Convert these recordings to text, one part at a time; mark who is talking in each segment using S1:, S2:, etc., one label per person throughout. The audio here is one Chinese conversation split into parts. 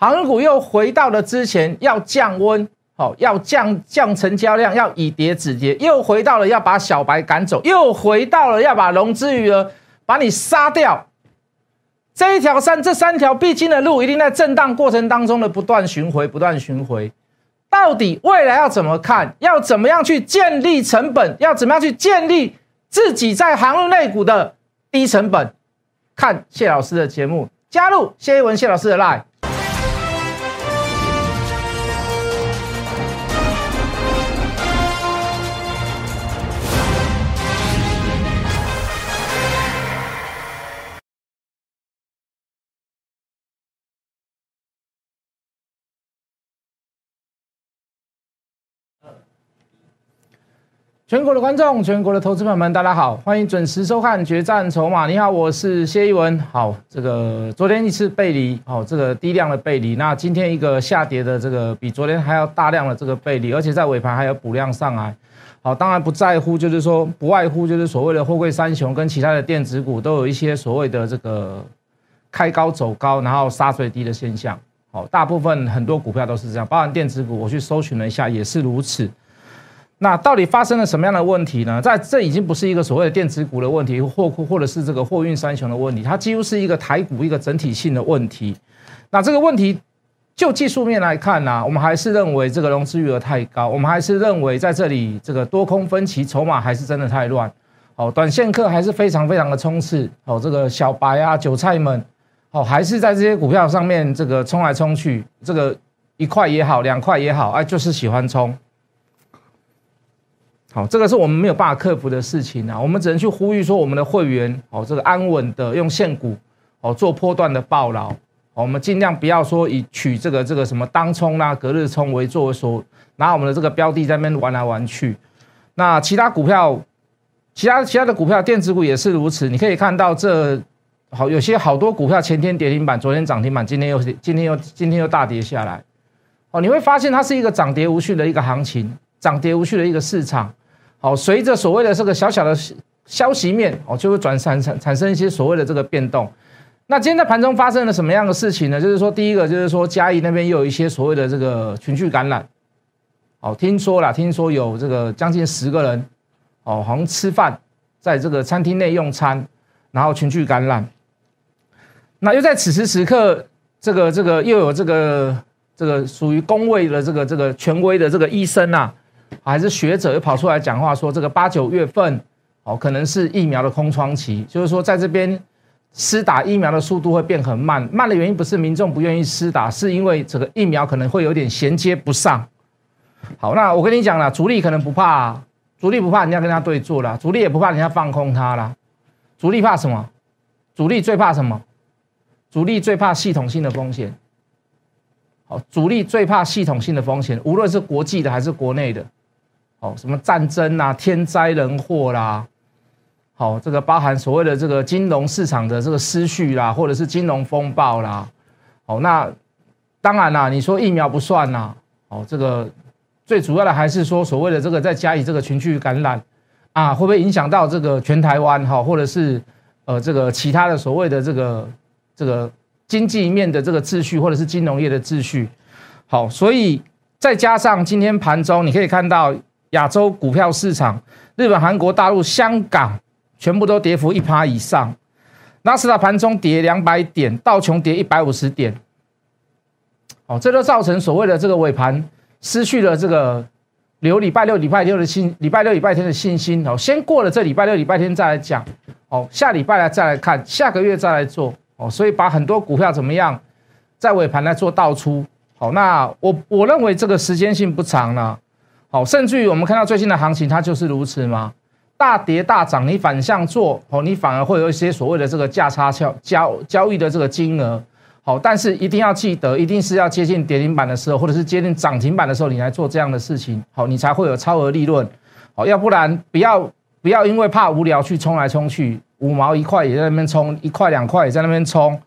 S1: 航运股又回到了之前要降温，好，要降降成交量，要以跌止跌，又回到了要把小白赶走，又回到了要把融资余额把你杀掉。这一条三这三条必经的路，一定在震荡过程当中的不断巡回，不断巡回。到底未来要怎么看？要怎么样去建立成本？要怎么样去建立自己在航运类股的低成本？看谢老师的节目，加入谢一文谢老师的 line。全国的观众，全国的投资朋友们，大家好，欢迎准时收看《决战筹码》。你好，我是谢一文。好，这个昨天一次背离，好，这个低量的背离。那今天一个下跌的这个比昨天还要大量的这个背离，而且在尾盘还有补量上来。好，当然不在乎，就是说不外乎就是所谓的货柜三雄跟其他的电子股都有一些所谓的这个开高走高，然后杀最低的现象。好，大部分很多股票都是这样，包含电子股，我去搜寻了一下，也是如此。那到底发生了什么样的问题呢？在这已经不是一个所谓的电子股的问题，或或者是这个货运三雄的问题，它几乎是一个台股一个整体性的问题。那这个问题就技术面来看呢，我们还是认为这个融资余额太高，我们还是认为在这里这个多空分歧，筹码还是真的太乱。哦，短线客还是非常非常的冲刺。哦，这个小白啊、韭菜们，哦，还是在这些股票上面这个冲来冲去，这个一块也好，两块也好，哎，就是喜欢冲。好，这个是我们没有办法克服的事情啊，我们只能去呼吁说，我们的会员哦，这个安稳的用现股哦做波段的暴牢，我们尽量不要说以取这个这个什么当冲啦、隔日冲为作为所拿我们的这个标的在那边玩来玩去。那其他股票，其他其他的股票，电子股也是如此。你可以看到这好有些好多股票前天跌停板，昨天涨停板，今天又今天又今天又大跌下来。哦，你会发现它是一个涨跌无序的一个行情，涨跌无序的一个市场。好，随着所谓的这个小小的消息面，哦，就会转产产产生一些所谓的这个变动。那今天在盘中发生了什么样的事情呢？就是说，第一个就是说，嘉义那边又有一些所谓的这个群聚感染。哦，听说了，听说有这个将近十个人，哦，好像吃饭在这个餐厅内用餐，然后群聚感染。那又在此时此刻，这个这个又有这个这个属于公位的这个这个权威的这个医生啊。还是学者又跑出来讲话说，这个八九月份哦，可能是疫苗的空窗期，就是说在这边施打疫苗的速度会变很慢。慢的原因不是民众不愿意施打，是因为这个疫苗可能会有点衔接不上。好，那我跟你讲了，主力可能不怕，主力不怕人家跟他对坐了，主力也不怕人家放空他了。主力怕什么？主力最怕什么？主力最怕系统性的风险。好，主力最怕系统性的风险，无论是国际的还是国内的。哦，什么战争啊、天灾人祸啦，好，这个包含所谓的这个金融市场的这个失序啦，或者是金融风暴啦，好，那当然啦，你说疫苗不算啦，哦，这个最主要的还是说所谓的这个再加以这个群聚感染啊，会不会影响到这个全台湾哈，或者是呃这个其他的所谓的这个这个经济面的这个秩序，或者是金融业的秩序，好，所以再加上今天盘中你可以看到。亚洲股票市场，日本、韩国、大陆、香港全部都跌幅一趴以上。纳斯达盘中跌两百点，道琼跌一百五十点。哦，这都造成所谓的这个尾盘失去了这个留礼拜六、礼拜六的信，礼拜六、礼拜天的信心。哦，先过了这礼拜六、礼拜天再来讲。哦，下礼拜来再来看，下个月再来做。哦，所以把很多股票怎么样，在尾盘来做倒出。好，那我我认为这个时间性不长了。好，甚至于我们看到最近的行情，它就是如此吗？大跌大涨，你反向做，哦，你反而会有一些所谓的这个价差交交交易的这个金额。好，但是一定要记得，一定是要接近跌停板的时候，或者是接近涨停板的时候，你来做这样的事情，好，你才会有超额利润。好，要不然不要不要因为怕无聊去冲来冲去，五毛一块也在那边冲，一块两块也在那边冲，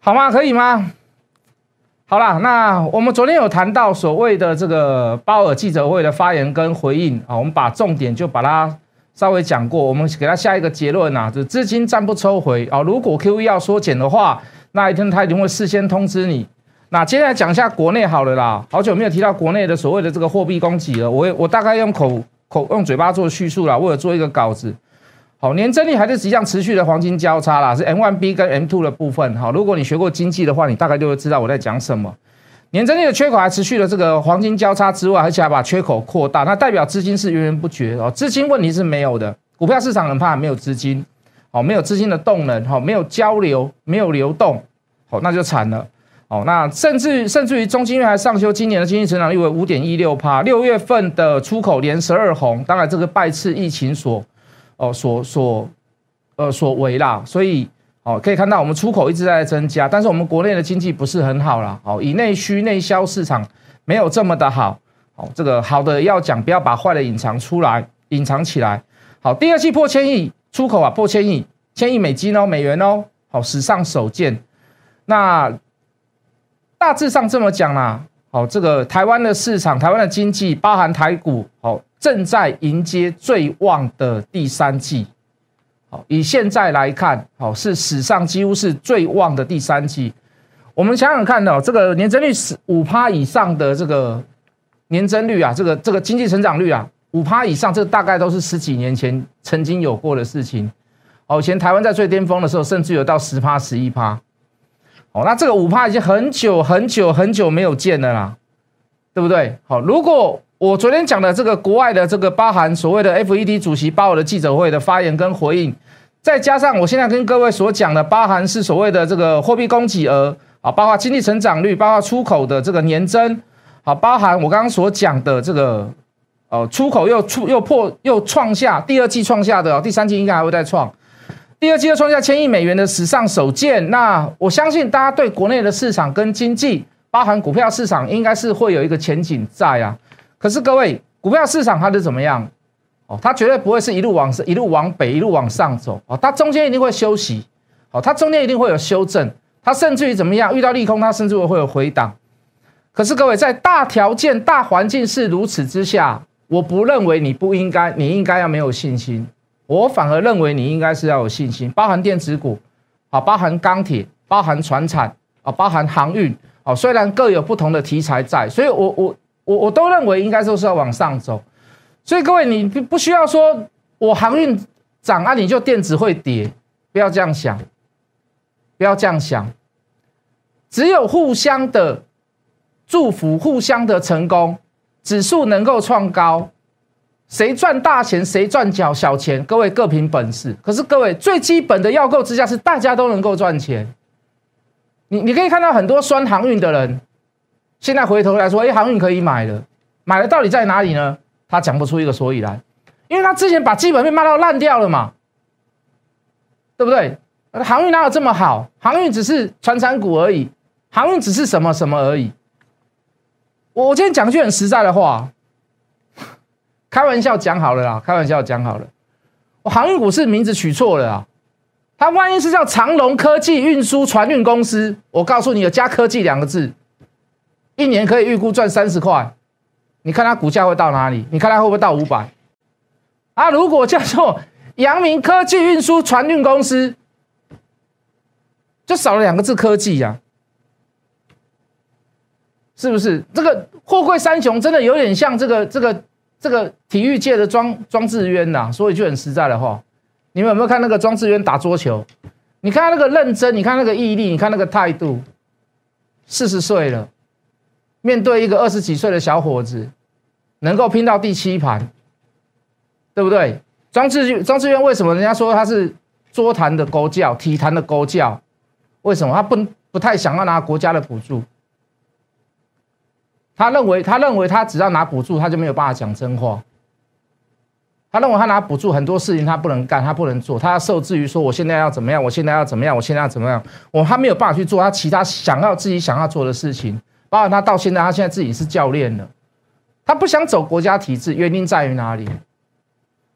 S1: 好吗？可以吗？好了，那我们昨天有谈到所谓的这个鲍尔记者会的发言跟回应啊，我们把重点就把它稍微讲过，我们给他下一个结论呐，就资金暂不抽回啊。如果 Q E 要缩减的话，那一天他一定会事先通知你那接下来讲一下国内好了啦，好久没有提到国内的所谓的这个货币供给了。我我大概用口口用嘴巴做叙述啦，为了做一个稿子。好，年增率还是即将持续的黄金交叉啦，是 M one B 跟 M two 的部分。好，如果你学过经济的话，你大概就会知道我在讲什么。年增率的缺口还持续的这个黄金交叉之外，而且还把缺口扩大，那代表资金是源源不绝哦。资金问题是没有的，股票市场很怕没有资金，好，没有资金的动能，好，没有交流，没有流动，好，那就惨了。哦，那甚至甚至于中金院还上修今年的经济成长率为五点一六趴，六月份的出口连十二红，当然这个拜次疫情所哦所所呃所为啦，所以哦可以看到我们出口一直在增加，但是我们国内的经济不是很好啦，哦以内需内销市场没有这么的好，哦这个好的要讲，不要把坏的隐藏出来，隐藏起来。好，第二季破千亿出口啊，破千亿，千亿美金哦，美元哦，好史上首见，那。大致上这么讲啦，好，这个台湾的市场，台湾的经济，包含台股，好，正在迎接最旺的第三季，好，以现在来看，好，是史上几乎是最旺的第三季。我们想想看哦，这个年增率十五趴以上的这个年增率啊，这个这个经济成长率啊，五趴以上，这大概都是十几年前曾经有过的事情。哦，以前台湾在最巅峰的时候，甚至有到十趴、十一趴。哦，那这个五趴已经很久很久很久没有见了啦，对不对？好，如果我昨天讲的这个国外的这个包含所谓的 FED 主席鲍尔的记者会的发言跟回应，再加上我现在跟各位所讲的，包含是所谓的这个货币供给额啊，包括经济成长率，包括出口的这个年增，好，包含我刚刚所讲的这个，呃，出口又出又破又创下第二季创下的，第三季应该还会再创。第二季又创下千亿美元的史上首见，那我相信大家对国内的市场跟经济，包含股票市场，应该是会有一个前景在啊。可是各位，股票市场它是怎么样？哦，它绝对不会是一路往一路往北，一路往上走哦，它中间一定会休息，哦，它中间一定会有修正，它甚至于怎么样？遇到利空，它甚至会会有回档。可是各位，在大条件、大环境是如此之下，我不认为你不应该，你应该要没有信心。我反而认为你应该是要有信心，包含电子股，啊，包含钢铁，包含船产，啊，包含航运，啊，虽然各有不同的题材在，所以我我我我都认为应该都是要往上走。所以各位，你不不需要说我航运涨啊，你就电子会跌，不要这样想，不要这样想，只有互相的祝福，互相的成功，指数能够创高。谁赚大钱，谁赚小小钱，各位各凭本事。可是各位最基本的要购之下是大家都能够赚钱。你你可以看到很多酸航运的人，现在回头来说，哎，航运可以买了，买了到底在哪里呢？他讲不出一个所以来，因为他之前把基本面卖到烂掉了嘛，对不对？航运哪有这么好？航运只是传产股而已，航运只是什么什么而已。我今天讲句很实在的话。开玩笑讲好了啦，开玩笑讲好了。我航运股是名字取错了啊，它万一是叫长隆科技运输船运公司，我告诉你有加科技两个字，一年可以预估赚三十块，你看它股价会到哪里？你看它会不会到五百？啊，如果叫做阳明科技运输船运公司，就少了两个字科技呀，是不是？这个货柜三雄真的有点像这个这个。这个体育界的庄庄智渊呐，说一句很实在的话，你们有没有看那个庄智渊打桌球？你看他那个认真，你看那个毅力，你看那个态度。四十岁了，面对一个二十几岁的小伙子，能够拼到第七盘，对不对？庄智庄智渊为什么人家说他是桌坛的勾教，体坛的勾教？为什么他不不太想要拿国家的补助？他认为，他认为他只要拿补助，他就没有办法讲真话。他认为他拿补助很多事情他不能干，他不能做，他受制于说我现在要怎么样，我现在要怎么样，我现在要怎么样，我他没有办法去做他其他想要自己想要做的事情。包括他到现在，他现在自己是教练了，他不想走国家体制，原因在于哪里？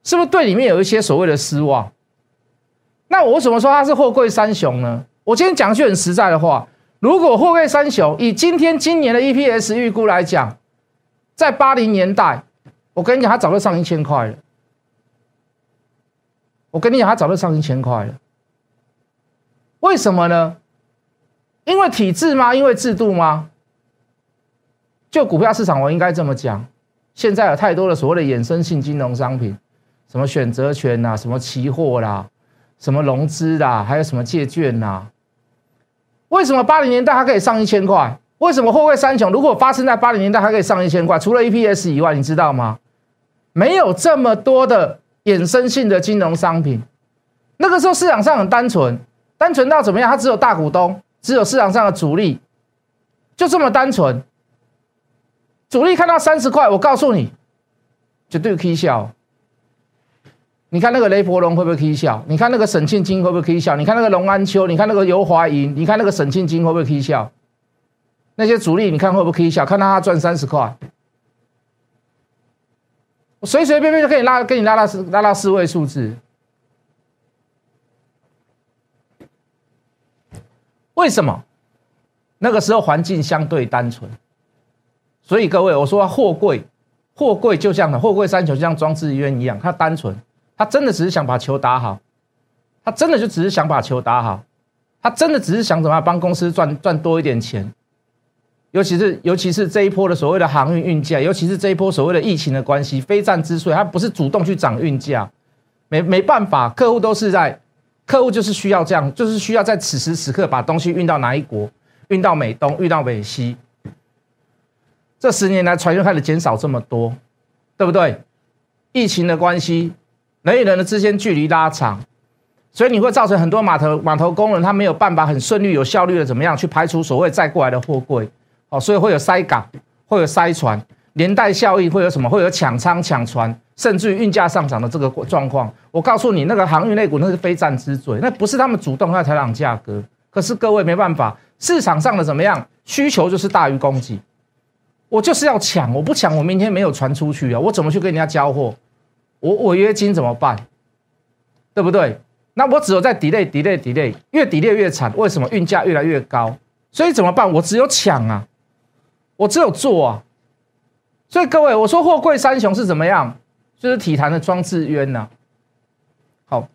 S1: 是不是对里面有一些所谓的失望？那我为什么说他是货柜三雄呢？我今天讲句很实在的话。如果货柜三雄以今天今年的 EPS 预估来讲，在八零年代，我跟你讲，他早就上一千块了。我跟你讲，他早就上一千块了。为什么呢？因为体制吗？因为制度吗？就股票市场，我应该这么讲。现在有太多的所谓的衍生性金融商品，什么选择权呐，什么期货啦，什么融资啦，还有什么借券呐？为什么八零年代它可以上一千块？为什么货柜三雄如果发生在八零年代，还可以上一千块？除了 EPS 以外，你知道吗？没有这么多的衍生性的金融商品。那个时候市场上很单纯，单纯到怎么样？它只有大股东，只有市场上的主力，就这么单纯。主力看到三十块，我告诉你，绝对可以笑。你看那个雷伯龙会不会可以笑？你看那个沈庆金会不会可以笑？你看那个龙安秋，你看那个游华银，你看那个沈庆金会不会可以笑？那些主力，你看会不会可以笑？看到他赚三十块，我随随便便就可以拉，给你拉到四拉到四位数字。为什么？那个时候环境相对单纯。所以各位，我说货柜，货柜就像货柜三球，就像装置渊一样，它单纯，它真的只是想把球打好，它真的就只是想把球打好，它真的只是想怎么样帮公司赚赚多一点钱，尤其是尤其是这一波的所谓的航运运价，尤其是这一波所谓的疫情的关系，非战之税，它不是主动去涨运价，没没办法，客户都是在，客户就是需要这样，就是需要在此时此刻把东西运到哪一国，运到美东，运到美西。这十年来，船运开始减少这么多，对不对？疫情的关系，人与人的之间距离拉长，所以你会造成很多码头码头工人他没有办法很顺利、有效率的怎么样去排除所谓再过来的货柜，哦，所以会有塞港，会有塞船，连带效应会有什么？会有抢仓、抢船，甚至于运价上涨的这个状况。我告诉你，那个航运类股那是非战之罪，那不是他们主动要调涨价格，可是各位没办法，市场上的怎么样？需求就是大于供给。我就是要抢，我不抢，我明天没有传出去啊！我怎么去跟人家交货？我违约金怎么办？对不对？那我只有在 delay delay delay，越 delay 越惨。为什么运价越来越高？所以怎么办？我只有抢啊，我只有做啊。所以各位，我说货柜三雄是怎么样？就是体坛的庄智渊呐。好，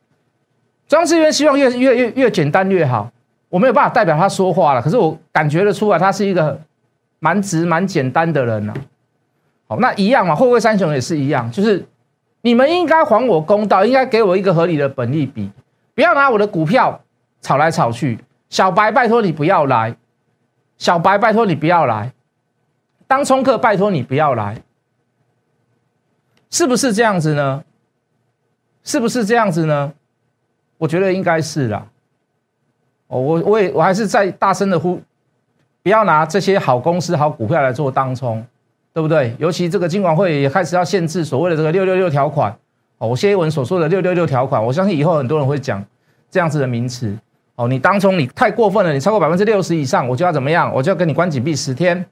S1: 庄智渊希望越越越越简单越好。我没有办法代表他说话了，可是我感觉得出来，他是一个。蛮直蛮简单的人呐，好，那一样嘛，会不会三雄也是一样，就是你们应该还我公道，应该给我一个合理的本利比，不要拿我的股票炒来炒去。小白，拜托你不要来，小白，拜托你不要来，当冲客，拜托你不要来，是不是这样子呢？是不是这样子呢？我觉得应该是啦。哦，我我也我还是在大声的呼。不要拿这些好公司、好股票来做当冲，对不对？尤其这个金管会也开始要限制所谓的这个六六六条款。哦，我谢文所说的六六六条款，我相信以后很多人会讲这样子的名词。哦，你当冲你太过分了，你超过百分之六十以上，我就要怎么样？我就要跟你关紧闭十天，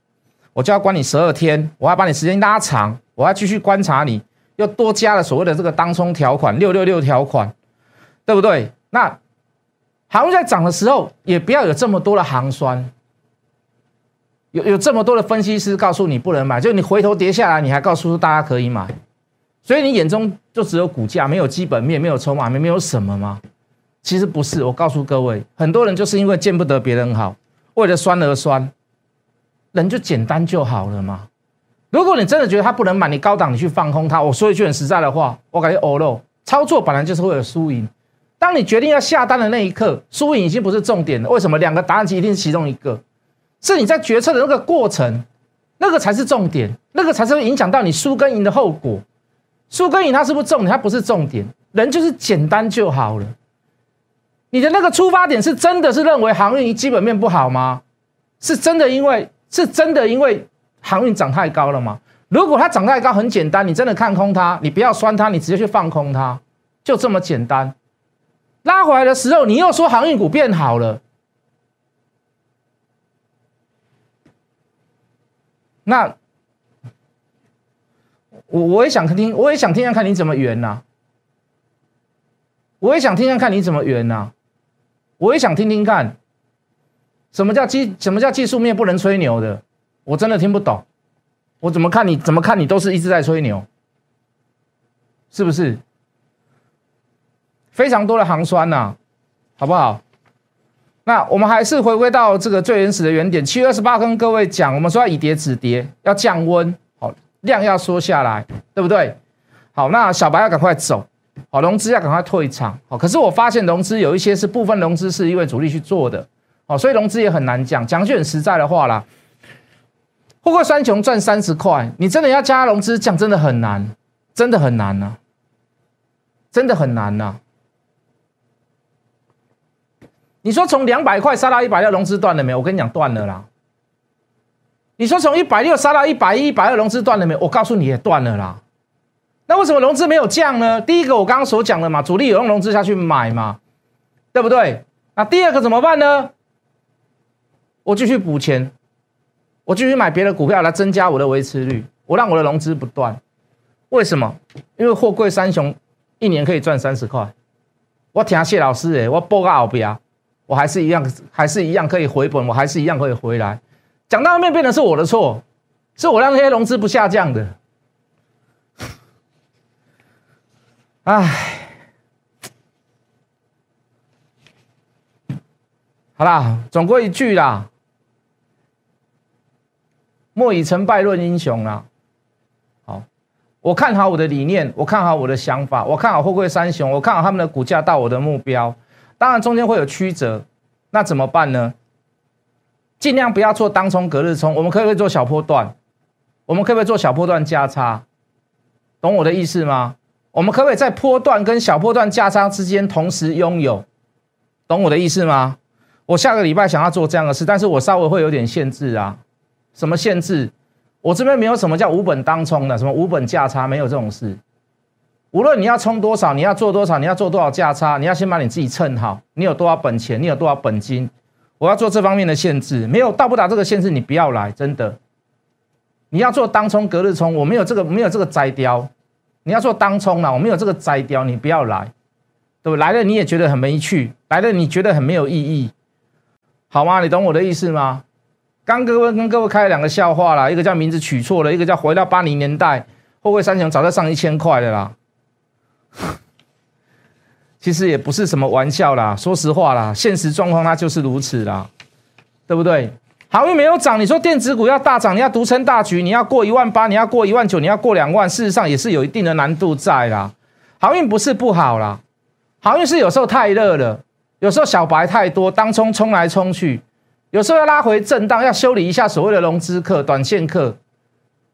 S1: 我就要关你十二天，我要把你时间拉长，我要继续观察你，又多加了所谓的这个当冲条款六六六条款，对不对？那航运在涨的时候，也不要有这么多的行酸。有有这么多的分析师告诉你不能买，就你回头跌下来，你还告诉大家可以买，所以你眼中就只有股价，没有基本面，没有筹码面，没有什么吗？其实不是，我告诉各位，很多人就是因为见不得别人好，为了酸而酸，人就简单就好了嘛。如果你真的觉得他不能买，你高档你去放空他。我说一句很实在的话，我感觉欧肉操作本来就是会有输赢，当你决定要下单的那一刻，输赢已经不是重点了。为什么？两个答案其一定是其中一个。是你在决策的那个过程，那个才是重点，那个才是会影响到你输跟赢的后果。输跟赢它是不是重点？它不是重点，人就是简单就好了。你的那个出发点是真的是认为航运基本面不好吗？是真的因为是真的因为航运涨太高了吗？如果它涨太高，很简单，你真的看空它，你不要酸它，你直接去放空它，就这么简单。拉回来的时候，你又说航运股变好了。那我我也想听，我也想听看看你怎么圆呐。我也想听看看你怎么圆呐。我也想听听看，什么叫技什么叫技术面不能吹牛的？我真的听不懂。我怎么看你怎么看你都是一直在吹牛，是不是？非常多的行酸呐，好不好？那我们还是回归到这个最原始的原点。七月二十八跟各位讲，我们说要以跌止跌，要降温，好量要缩下来，对不对？好，那小白要赶快走，好融资要赶快退场，好。可是我发现融资有一些是部分融资是因为主力去做的，好，所以融资也很难讲。讲句很实在的话啦，富贵三雄赚三十块，你真的要加融资，讲真的很难，真的很难呐，真的很难呐。你说从两百块杀到一百六，融资断了没？我跟你讲断了啦。你说从一百六杀到一百一、一百二，融资断了没？我告诉你也断了啦。那为什么融资没有降呢？第一个我刚刚所讲的嘛，主力有用融资下去买嘛，对不对？那第二个怎么办呢？我继续补钱，我继续买别的股票来增加我的维持率，我让我的融资不断。为什么？因为货柜三雄一年可以赚三十块。我听谢老师诶，我报个后边。我还是一样，还是一样可以回本，我还是一样可以回来。讲到后面变成是我的错，是我让那些融资不下降的。唉，好啦，总归一句啦，莫以成败论英雄啦。好，我看好我的理念，我看好我的想法，我看好货柜三雄，我看好他们的股价到我的目标。当然，中间会有曲折，那怎么办呢？尽量不要做当冲、隔日冲，我们可不可以做小波段？我们可不可以做小波段价差？懂我的意思吗？我们可不可以在波段跟小波段价差之间同时拥有？懂我的意思吗？我下个礼拜想要做这样的事，但是我稍微会有点限制啊。什么限制？我这边没有什么叫无本当冲的，什么无本价差，没有这种事。无论你要冲多少，你要做多少，你要做多少价差，你要先把你自己称好，你有多少本钱，你有多少本金，我要做这方面的限制，没有到不达这个限制，你不要来，真的。你要做当冲、隔日冲，我没有这个，没有这个摘雕。你要做当冲了，我没有这个摘雕，你不要来，对不？来了你也觉得很没趣，来了你觉得很没有意义，好吗？你懂我的意思吗？刚各位跟各位开了两个笑话啦，一个叫名字取错了，一个叫回到八零年代，后贵三雄早在上一千块的啦。其实也不是什么玩笑啦，说实话啦，现实状况它就是如此啦，对不对？航运没有涨，你说电子股要大涨，你要独撑大局，你要过一万八，你要过一万九，你要过两万，事实上也是有一定的难度在啦。航运不是不好啦，航运是有时候太热了，有时候小白太多，当冲冲来冲去，有时候要拉回震荡，要修理一下所谓的融资客、短线客，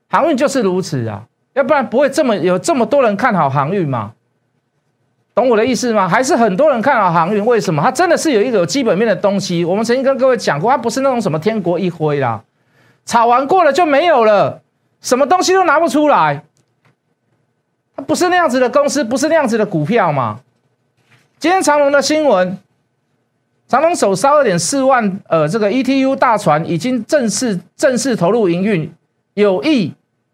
S1: 航运就是如此啊，要不然不会这么有这么多人看好航运嘛。懂我的意思吗？还是很多人看好航运？为什么？它真的是有一个有基本面的东西。我们曾经跟各位讲过，它不是那种什么天国一挥啦，炒完过了就没有了，什么东西都拿不出来。它不是那样子的公司，不是那样子的股票嘛。今天长隆的新闻，长隆首烧二点四万呃这个 ETU 大船已经正式正式投入营运，有意。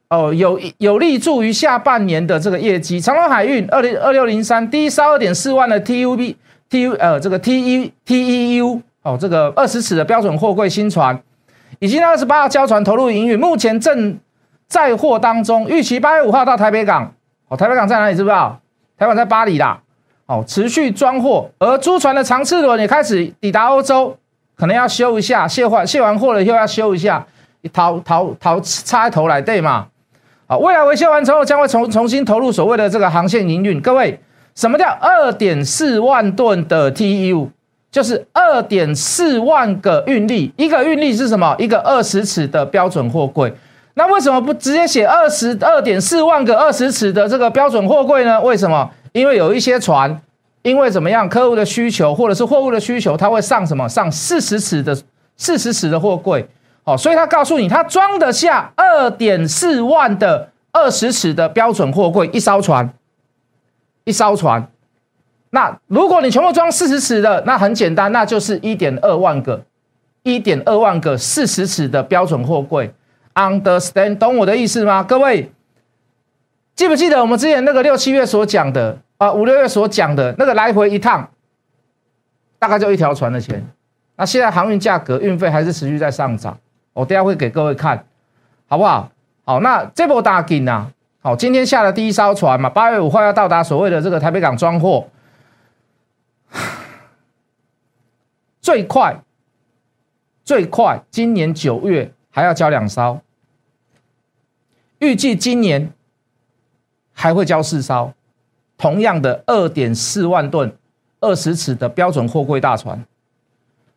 S1: 哦，有有利助于下半年的这个业绩。长隆海运二零二六零三低十二点四万的 TUB TU 呃这个 TE TEU 哦这个二十尺的标准货柜新船，已经二十八号交船投入营运，目前正在货当中，预期八月五号到台北港。哦，台北港在哪里？知不知道？台湾在巴黎啦。哦，持续装货，而租船的长次轮也开始抵达欧洲，可能要修一下，卸货卸完货了以后要修一下，逃逃逃插头来对嘛？啊，未来维修完之后将会重重新投入所谓的这个航线营运。各位，什么叫二点四万吨的 TEU？就是二点四万个运力，一个运力是什么？一个二十尺的标准货柜。那为什么不直接写二十二点四万个二十尺的这个标准货柜呢？为什么？因为有一些船，因为怎么样，客户的需求或者是货物的需求，它会上什么？上四十尺的四十尺的货柜。哦，所以他告诉你，他装得下二点四万的二十尺的标准货柜一艘船，一艘船。那如果你全部装四十尺的，那很简单，那就是一点二万个，一点二万个四十尺的标准货柜。Understand？懂我的意思吗？各位，记不记得我们之前那个六七月所讲的啊，五六月所讲的那个来回一趟，大概就一条船的钱。那现在航运价格、运费还是持续在上涨。我等下会给各位看，好不好？好，那这波大金呐，好，今天下的第一艘船嘛，八月五号要到达所谓的这个台北港装货。最快最快今年九月还要交两艘，预计今年还会交四艘，同样的二点四万吨二十尺的标准货柜大船。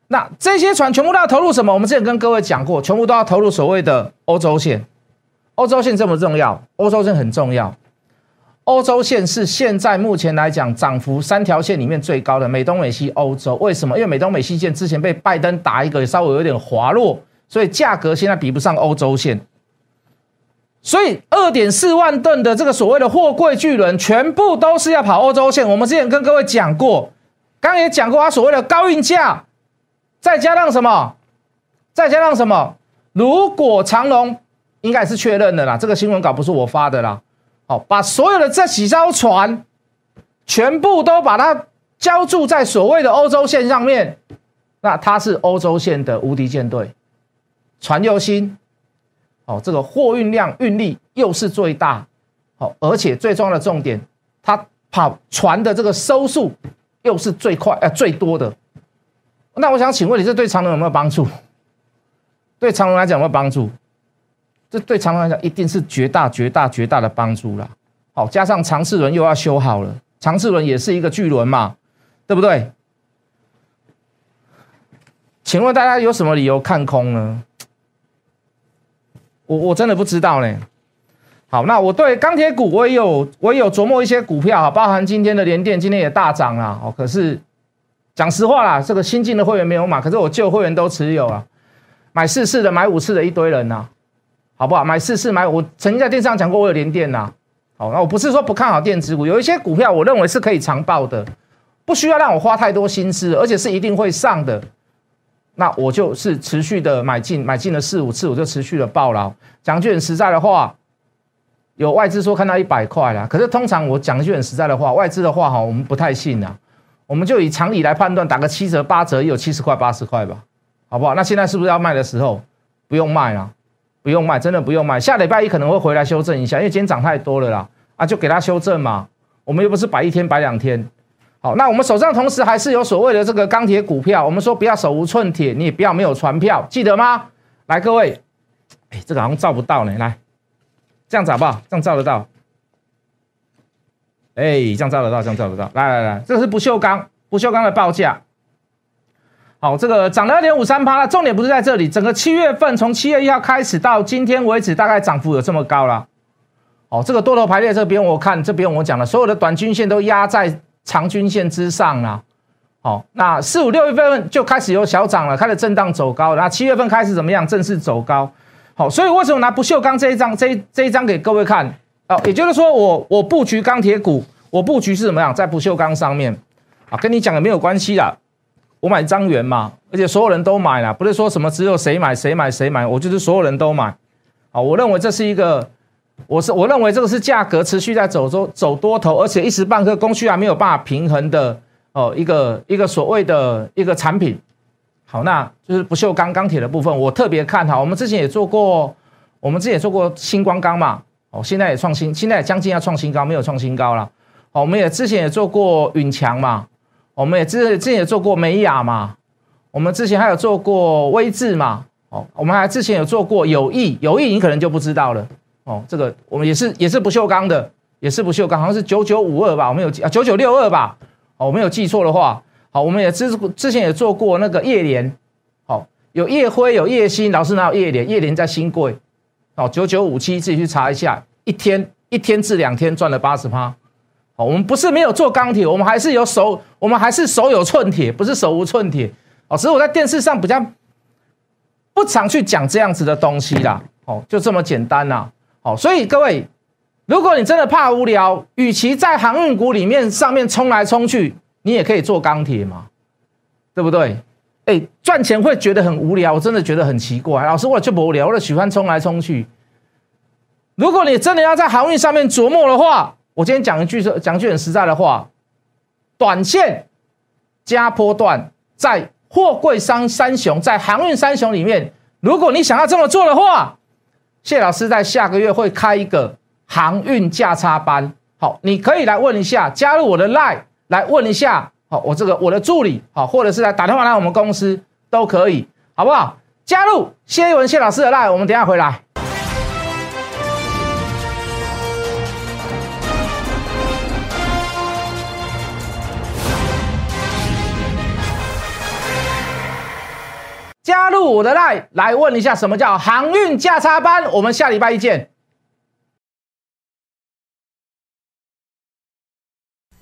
S1: 那这些船全部都要投入什么？我们之前跟各位讲过，全部都要投入所谓的欧洲线。欧洲线这么重要？欧洲线很重要。欧洲线是现在目前来讲涨幅三条线里面最高的，美东、美西、欧洲。为什么？因为美东、美西线之前被拜登打一个稍微有点滑落，所以价格现在比不上欧洲线。所以二点四万吨的这个所谓的货柜巨轮，全部都是要跑欧洲线。我们之前跟各位讲过，刚刚也讲过，它所谓的高运价，再加上什么？再加上什么？如果长龙应该是确认的啦，这个新闻稿不是我发的啦。好，把所有的这几艘船全部都把它浇筑在所谓的欧洲线上面，那它是欧洲线的无敌舰队，船又新，哦，这个货运量运力又是最大，好，而且最重要的重点，它跑船的这个收速又是最快呃最多的。那我想请问你，这对长隆有没有帮助？对长隆来讲有没有帮助？这对长隆来讲一定是绝大、绝大、绝大的帮助了。好，加上长次轮又要修好了，长次轮也是一个巨轮嘛，对不对？请问大家有什么理由看空呢？我我真的不知道呢。好，那我对钢铁股我也有我也有琢磨一些股票哈，包含今天的联电今天也大涨了哦。可是讲实话啦，这个新进的会员没有买，可是我旧会员都持有啊，买四次的、买五次的一堆人呐。好不好？买四次买，我曾经在电视上讲过，我有连电呐。好，那我不是说不看好电子股，有一些股票我认为是可以长报的，不需要让我花太多心思，而且是一定会上的。那我就是持续的买进，买进了四五次，我就持续的报了。讲句很实在的话，有外资说看到一百块了，可是通常我讲一句很实在的话，外资的话哈，我们不太信啊。我们就以常理来判断，打个七折八折，也有七十块八十块吧，好不好？那现在是不是要卖的时候？不用卖了。不用卖，真的不用卖。下礼拜一可能会回来修正一下，因为今天涨太多了啦，啊，就给它修正嘛。我们又不是摆一天摆两天。好，那我们手上同时还是有所谓的这个钢铁股票，我们说不要手无寸铁，你也不要没有船票，记得吗？来，各位，哎，这个好像照不到呢，来，这样子好不好？这样照得到？哎，这样照得到，这样照得到。来来来，这是不锈钢，不锈钢的报价。好，这个涨了二点五三趴了。重点不是在这里，整个七月份从七月一号开始到今天为止，大概涨幅有这么高了。哦，这个多头排列这边我看这边我讲了，所有的短均线都压在长均线之上了。好，那四五六月份就开始有小涨了，开始震荡走高。然后七月份开始怎么样？正式走高。好，所以为什么拿不锈钢这一张这这一张给各位看？哦，也就是说我我布局钢铁股，我布局是怎么样？在不锈钢上面啊，跟你讲也没有关系啦。我买张元嘛，而且所有人都买了，不是说什么只有谁买谁买谁买，我就是所有人都买。啊，我认为这是一个，我是我认为这个是价格持续在走走走多头，而且一时半刻供需还没有办法平衡的哦，一个一个所谓的一个产品。好，那就是不锈钢钢铁的部分，我特别看好。我们之前也做过，我们之前也做过星光钢嘛，哦，现在也创新，现在也将近要创新高，没有创新高了。好，我们也之前也做过允强嘛。我们也之之前也做过美雅嘛，我们之前还有做过威智嘛，哦，我们还之前有做过友谊，友谊你可能就不知道了，哦，这个我们也是也是不锈钢的，也是不锈钢，好像是九九五二吧，我们有记啊九九六二吧，哦，我没有记错的话，好，我们也之之前也做过那个叶联，好，有叶辉有叶鑫，老师哪有叶联？叶联在新贵，哦，九九五七自己去查一下，一天一天至两天赚了八十趴。哦，我们不是没有做钢铁，我们还是有手，我们还是手有寸铁，不是手无寸铁。哦，只是我在电视上比较不常去讲这样子的东西啦。哦，就这么简单呐。哦，所以各位，如果你真的怕无聊，与其在航运股里面上面冲来冲去，你也可以做钢铁嘛，对不对？哎，赚钱会觉得很无聊，我真的觉得很奇怪。老师，我就不无聊，我喜欢冲来冲去。如果你真的要在航运上面琢磨的话，我今天讲一句说，讲句很实在的话，短线加波段，在货柜商三雄，在航运三雄里面，如果你想要这么做的话，谢老师在下个月会开一个航运价差班。好，你可以来问一下，加入我的 line 来问一下好，我这个我的助理好，或者是来打电话来我们公司都可以，好不好？加入谢一文谢老师的 line，我们等下回来。加入我的 line 来问一下什么叫航运价差班，我们下礼拜一见。